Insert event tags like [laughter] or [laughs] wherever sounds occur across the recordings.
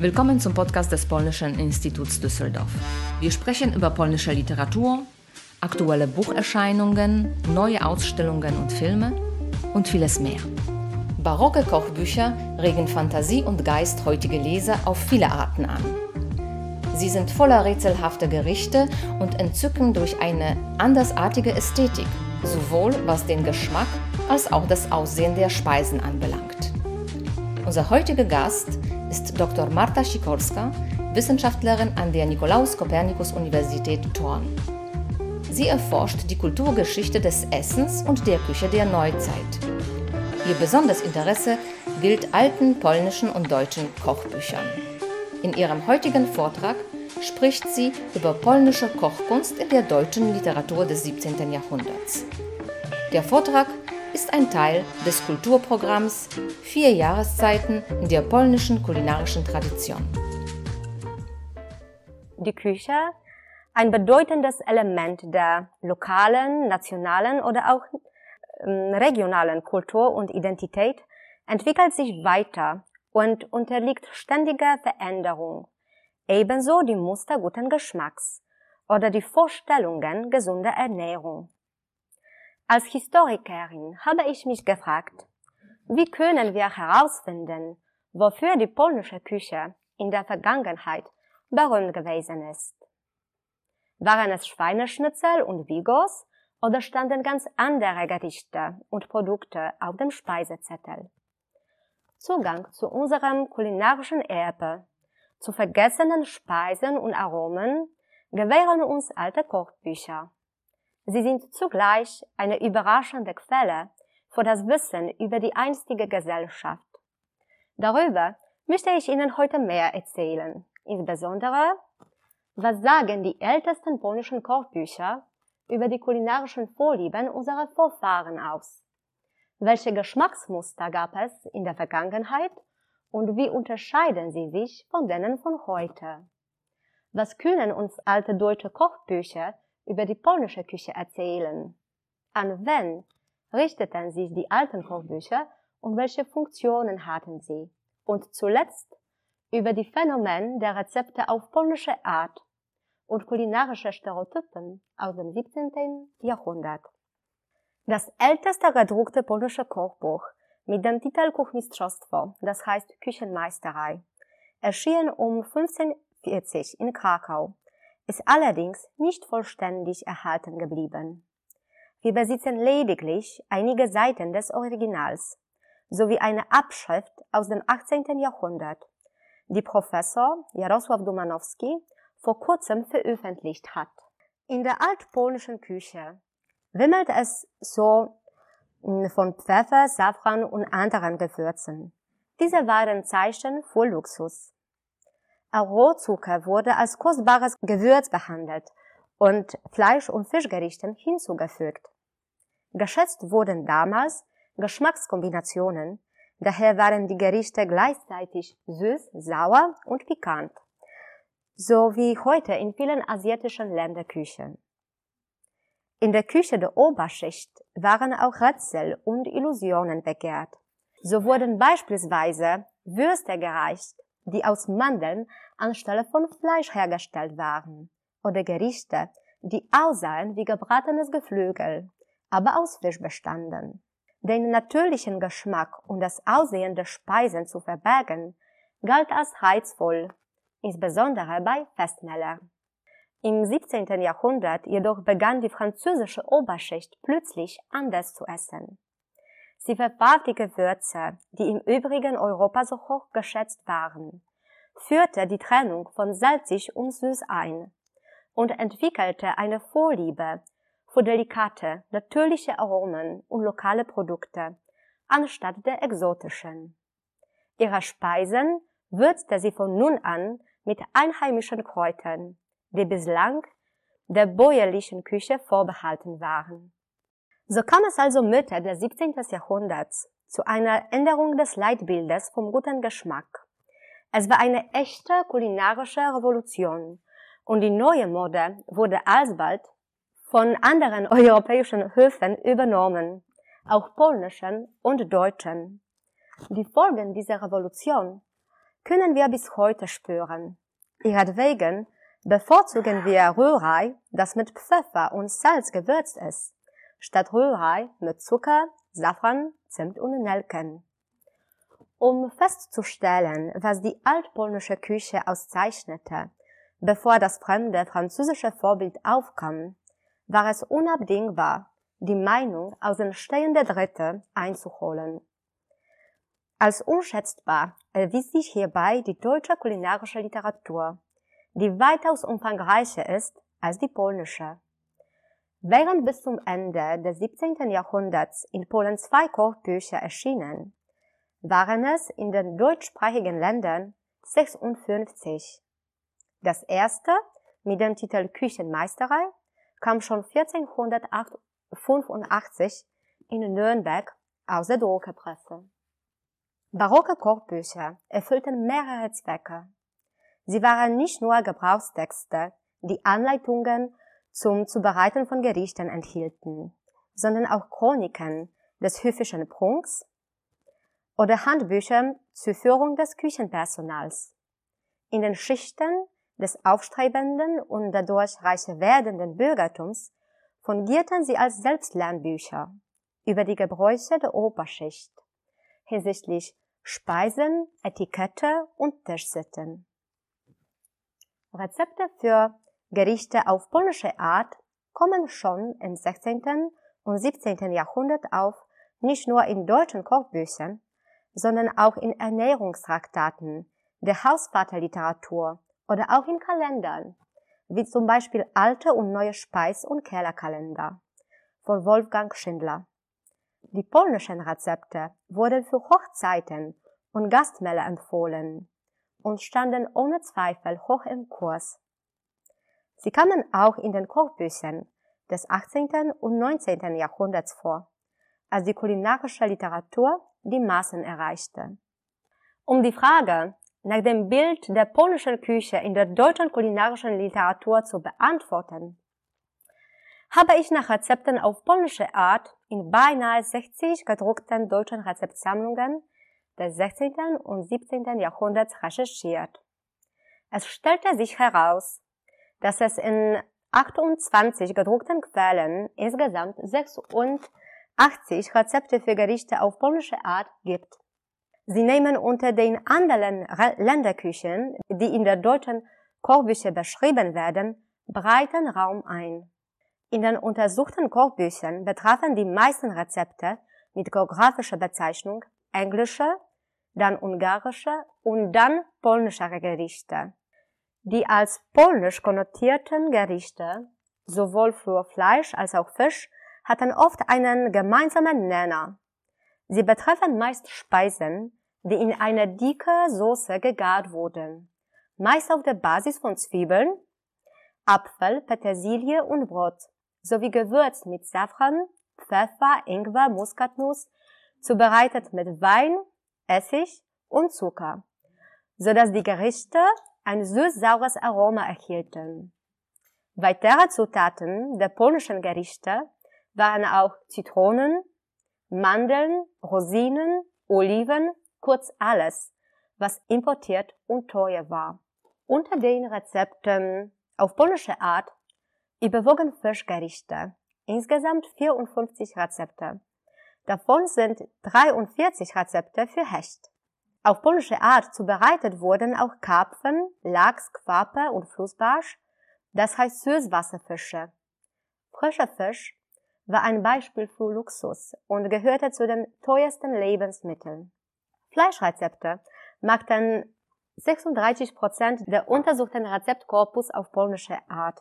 Willkommen zum Podcast des Polnischen Instituts Düsseldorf. Wir sprechen über polnische Literatur, aktuelle Bucherscheinungen, neue Ausstellungen und Filme und vieles mehr. Barocke Kochbücher regen Fantasie und Geist heutige Leser auf viele Arten an. Sie sind voller rätselhafter Gerichte und entzücken durch eine andersartige Ästhetik, sowohl was den Geschmack als auch das Aussehen der Speisen anbelangt. Unser heutiger Gast ist Dr. Marta Sikorska, Wissenschaftlerin an der Nikolaus-Kopernikus-Universität Thorn. Sie erforscht die Kulturgeschichte des Essens und der Küche der Neuzeit. Ihr besonderes Interesse gilt alten polnischen und deutschen Kochbüchern. In ihrem heutigen Vortrag spricht sie über polnische Kochkunst in der deutschen Literatur des 17. Jahrhunderts. Der Vortrag ist ein Teil des Kulturprogramms Vier Jahreszeiten in der polnischen kulinarischen Tradition. Die Küche, ein bedeutendes Element der lokalen, nationalen oder auch ähm, regionalen Kultur und Identität, entwickelt sich weiter und unterliegt ständiger Veränderung. Ebenso die Muster guten Geschmacks oder die Vorstellungen gesunder Ernährung. Als Historikerin habe ich mich gefragt, wie können wir herausfinden, wofür die polnische Küche in der Vergangenheit berühmt gewesen ist? Waren es Schweineschnitzel und Vigos oder standen ganz andere Gerichte und Produkte auf dem Speisezettel? Zugang zu unserem kulinarischen Erbe, zu vergessenen Speisen und Aromen gewähren uns alte Kochbücher. Sie sind zugleich eine überraschende Quelle für das Wissen über die einstige Gesellschaft. Darüber möchte ich Ihnen heute mehr erzählen. Insbesondere, was sagen die ältesten polnischen Kochbücher über die kulinarischen Vorlieben unserer Vorfahren aus? Welche Geschmacksmuster gab es in der Vergangenheit und wie unterscheiden sie sich von denen von heute? Was können uns alte deutsche Kochbücher über die polnische Küche erzählen. An wen richteten sich die alten Kochbücher und welche Funktionen hatten sie? Und zuletzt über die Phänomen der Rezepte auf polnische Art und kulinarische Stereotypen aus dem 17. Jahrhundert. Das älteste gedruckte polnische Kochbuch mit dem Titel Kuchmistrzostwo, das heißt Küchenmeisterei, erschien um 1540 in Krakau ist allerdings nicht vollständig erhalten geblieben. Wir besitzen lediglich einige Seiten des Originals sowie eine Abschrift aus dem 18. Jahrhundert, die Professor Jarosław Dumanowski vor kurzem veröffentlicht hat. In der altpolnischen Küche wimmelt es so hm, von Pfeffer, Safran und anderen Gewürzen. Diese waren Zeichen für Luxus. Rohzucker wurde als kostbares Gewürz behandelt und Fleisch- und Fischgerichten hinzugefügt. Geschätzt wurden damals Geschmackskombinationen, daher waren die Gerichte gleichzeitig süß, sauer und pikant, so wie heute in vielen asiatischen Länderküchen. In der Küche der Oberschicht waren auch Rätsel und Illusionen begehrt. So wurden beispielsweise Würste gereicht, die aus Mandeln anstelle von Fleisch hergestellt waren, oder Gerichte, die aussahen wie gebratenes Geflügel, aber aus Fisch bestanden. Den natürlichen Geschmack und das Aussehen der Speisen zu verbergen, galt als reizvoll, insbesondere bei Festmählern. Im 17. Jahrhundert jedoch begann die französische Oberschicht plötzlich anders zu essen. Sie verwarf die Gewürze, die im übrigen Europa so hoch geschätzt waren, führte die Trennung von salzig und süß ein und entwickelte eine Vorliebe für delikate, natürliche Aromen und lokale Produkte anstatt der exotischen. Ihre Speisen würzte sie von nun an mit einheimischen Kräutern, die bislang der bäuerlichen Küche vorbehalten waren. So kam es also Mitte des 17. Jahrhunderts zu einer Änderung des Leitbildes vom guten Geschmack. Es war eine echte kulinarische Revolution und die neue Mode wurde alsbald von anderen [laughs] europäischen Höfen übernommen, auch polnischen und deutschen. Die Folgen dieser Revolution können wir bis heute spüren. Ihretwegen bevorzugen wir Rührei, das mit Pfeffer und Salz gewürzt ist, statt Rührei mit Zucker, Safran, Zimt und Nelken. Um festzustellen, was die altpolnische Küche auszeichnete, bevor das fremde französische Vorbild aufkam, war es unabdingbar, die Meinung aus den stehenden Dritte einzuholen. Als unschätzbar erwies sich hierbei die deutsche kulinarische Literatur, die weitaus umfangreicher ist als die polnische. Während bis zum Ende des 17. Jahrhunderts in Polen zwei Kochbücher erschienen, waren es in den deutschsprachigen Ländern 56. Das erste mit dem Titel Küchenmeisterei kam schon 1485 in Nürnberg aus der Druckerpresse. Barocke Kochbücher erfüllten mehrere Zwecke. Sie waren nicht nur Gebrauchstexte, die Anleitungen zum Zubereiten von Gerichten enthielten, sondern auch Chroniken des höfischen Prunks oder Handbücher zur Führung des Küchenpersonals. In den Schichten des aufstrebenden und dadurch reicher werdenden Bürgertums fungierten sie als Selbstlernbücher über die Gebräuche der Oberschicht hinsichtlich Speisen, Etikette und Tischsitten. Rezepte für Gerichte auf polnische Art kommen schon im 16. und 17. Jahrhundert auf, nicht nur in deutschen Kochbüchern, sondern auch in Ernährungstraktaten, der Hausvaterliteratur oder auch in Kalendern, wie zum Beispiel alte und neue Speis- und Kellerkalender von Wolfgang Schindler. Die polnischen Rezepte wurden für Hochzeiten und Gastmähle empfohlen und standen ohne Zweifel hoch im Kurs. Sie kamen auch in den Kochbüchern des 18. und 19. Jahrhunderts vor, als die kulinarische Literatur die Massen erreichte. Um die Frage nach dem Bild der polnischen Küche in der deutschen kulinarischen Literatur zu beantworten, habe ich nach Rezepten auf polnische Art in beinahe 60 gedruckten deutschen Rezeptsammlungen des 16. und 17. Jahrhunderts recherchiert. Es stellte sich heraus, dass es in 28 gedruckten Quellen insgesamt 86 Rezepte für Gerichte auf polnische Art gibt. Sie nehmen unter den anderen Länderküchen, die in der deutschen Kochbücher beschrieben werden, breiten Raum ein. In den untersuchten Kochbüchern betrafen die meisten Rezepte mit geografischer Bezeichnung englische, dann ungarische und dann polnische Gerichte. Die als polnisch konnotierten Gerichte, sowohl für Fleisch als auch Fisch, hatten oft einen gemeinsamen Nenner. Sie betreffen meist Speisen, die in einer dicke Soße gegart wurden, meist auf der Basis von Zwiebeln, Apfel, Petersilie und Brot, sowie gewürzt mit Safran, Pfeffer, Ingwer, Muskatnuss, zubereitet mit Wein, Essig und Zucker, so dass die Gerichte ein süß-saures Aroma erhielten. Weitere Zutaten der polnischen Gerichte waren auch Zitronen, Mandeln, Rosinen, Oliven, kurz alles, was importiert und teuer war. Unter den Rezepten auf polnische Art überwogen Fischgerichte, insgesamt 54 Rezepte. Davon sind 43 Rezepte für Hecht. Auf polnische Art zubereitet wurden auch Karpfen, Lachs, Quappe und Flussbarsch, das heißt Süßwasserfische. Frischer Fisch war ein Beispiel für Luxus und gehörte zu den teuersten Lebensmitteln. Fleischrezepte machten 36 Prozent der untersuchten Rezeptkorpus auf polnische Art,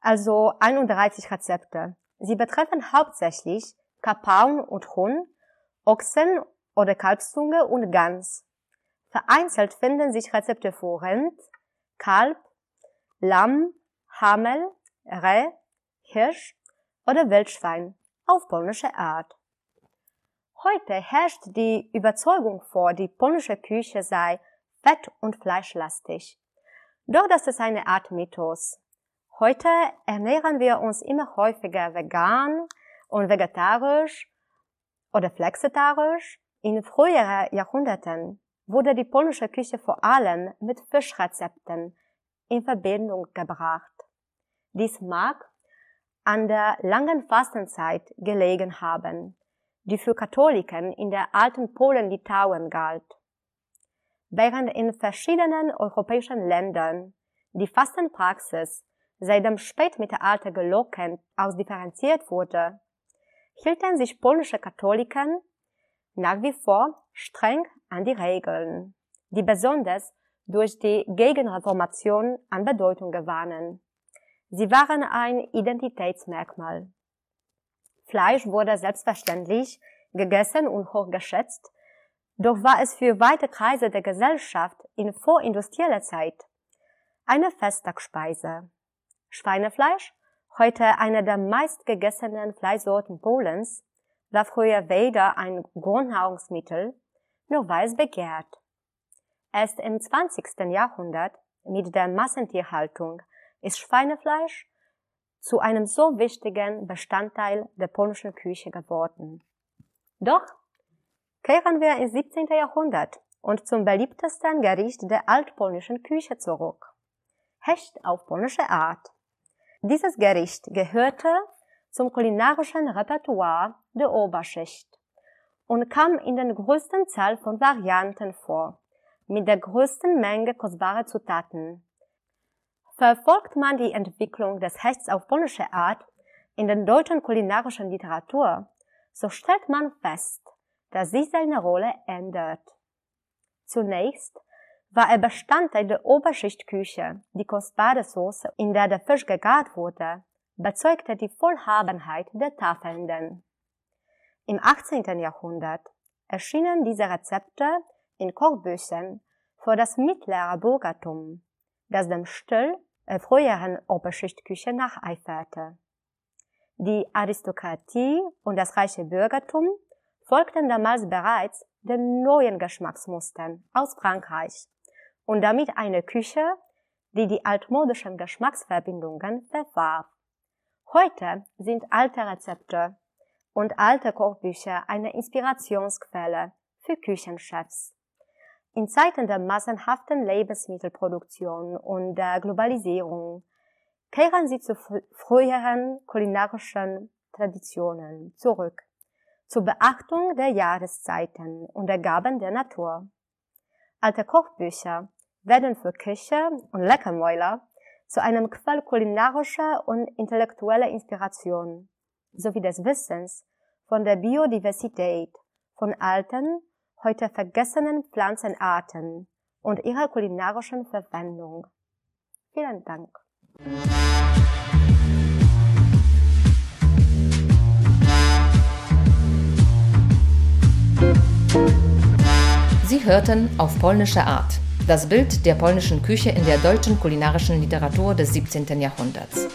also 31 Rezepte. Sie betreffen hauptsächlich Kapaun und Huhn, Ochsen oder Kalbszunge und Gans. Vereinzelt finden sich Rezepte für Rind, Kalb, Lamm, Hamel, Reh, Hirsch oder Wildschwein auf polnische Art. Heute herrscht die Überzeugung vor, die polnische Küche sei fett- und fleischlastig. Doch das ist eine Art Mythos. Heute ernähren wir uns immer häufiger vegan und vegetarisch oder flexitarisch. In früheren Jahrhunderten wurde die polnische Küche vor allem mit Fischrezepten in Verbindung gebracht. Dies mag an der langen Fastenzeit gelegen haben, die für Katholiken in der alten Polen-Litauen galt. Während in verschiedenen europäischen Ländern die Fastenpraxis seit dem Spätmittelalter gelockend ausdifferenziert wurde, hielten sich polnische Katholiken nach wie vor streng an die Regeln, die besonders durch die Gegenreformation an Bedeutung gewannen. Sie waren ein Identitätsmerkmal. Fleisch wurde selbstverständlich gegessen und hochgeschätzt, doch war es für weite Kreise der Gesellschaft in vorindustrieller Zeit eine Festtagsspeise. Schweinefleisch, heute eine der meistgegessenen Fleischsorten Polens, war früher weder ein Grundnahrungsmittel noch war es begehrt. Erst im 20. Jahrhundert mit der Massentierhaltung ist Schweinefleisch zu einem so wichtigen Bestandteil der polnischen Küche geworden. Doch kehren wir ins 17. Jahrhundert und zum beliebtesten Gericht der altpolnischen Küche zurück. Hecht auf polnische Art. Dieses Gericht gehörte zum kulinarischen Repertoire der Oberschicht und kam in den größten Zahl von Varianten vor, mit der größten Menge kostbarer Zutaten. Verfolgt man die Entwicklung des Hechts auf polnische Art in der deutschen kulinarischen Literatur, so stellt man fest, dass sich seine Rolle ändert. Zunächst war er Bestandteil der Oberschichtküche, die kostbare Soße, in der der Fisch gegart wurde, bezeugte die Vollhabenheit der Tafelnden. Im 18. Jahrhundert erschienen diese Rezepte in Kochbüchern für das mittlere Bürgertum, das dem Stil äh, früheren Oberschichtküche nacheiferte. Die Aristokratie und das reiche Bürgertum folgten damals bereits den neuen Geschmacksmustern aus Frankreich und damit eine Küche, die die altmodischen Geschmacksverbindungen verwarf. Heute sind alte Rezepte und alte Kochbücher eine Inspirationsquelle für Küchenchefs. In Zeiten der massenhaften Lebensmittelproduktion und der Globalisierung kehren sie zu früheren kulinarischen Traditionen zurück, zur Beachtung der Jahreszeiten und der Gaben der Natur. Alte Kochbücher werden für Küche und Leckermäuler zu einem Quell kulinarischer und intellektueller Inspiration sowie des Wissens von der Biodiversität von alten, heute vergessenen Pflanzenarten und ihrer kulinarischen Verwendung. Vielen Dank. Sie hörten auf polnische Art das Bild der polnischen Küche in der deutschen kulinarischen Literatur des 17. Jahrhunderts.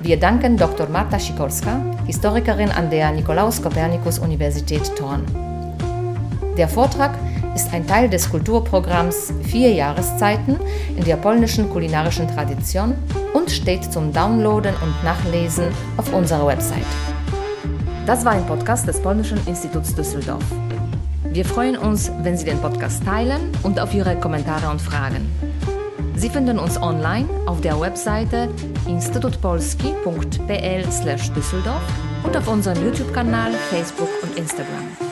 Wir danken Dr. Marta Sikorska, Historikerin an der Nikolaus Kopernikus Universität Thorn. Der Vortrag ist ein Teil des Kulturprogramms Vier Jahreszeiten in der polnischen kulinarischen Tradition und steht zum Downloaden und Nachlesen auf unserer Website. Das war ein Podcast des Polnischen Instituts Düsseldorf. Wir freuen uns, wenn Sie den Podcast teilen und auf Ihre Kommentare und Fragen. Sie finden uns online auf der Webseite institutpolski.pl/düsseldorf und auf unserem YouTube-Kanal, Facebook und Instagram.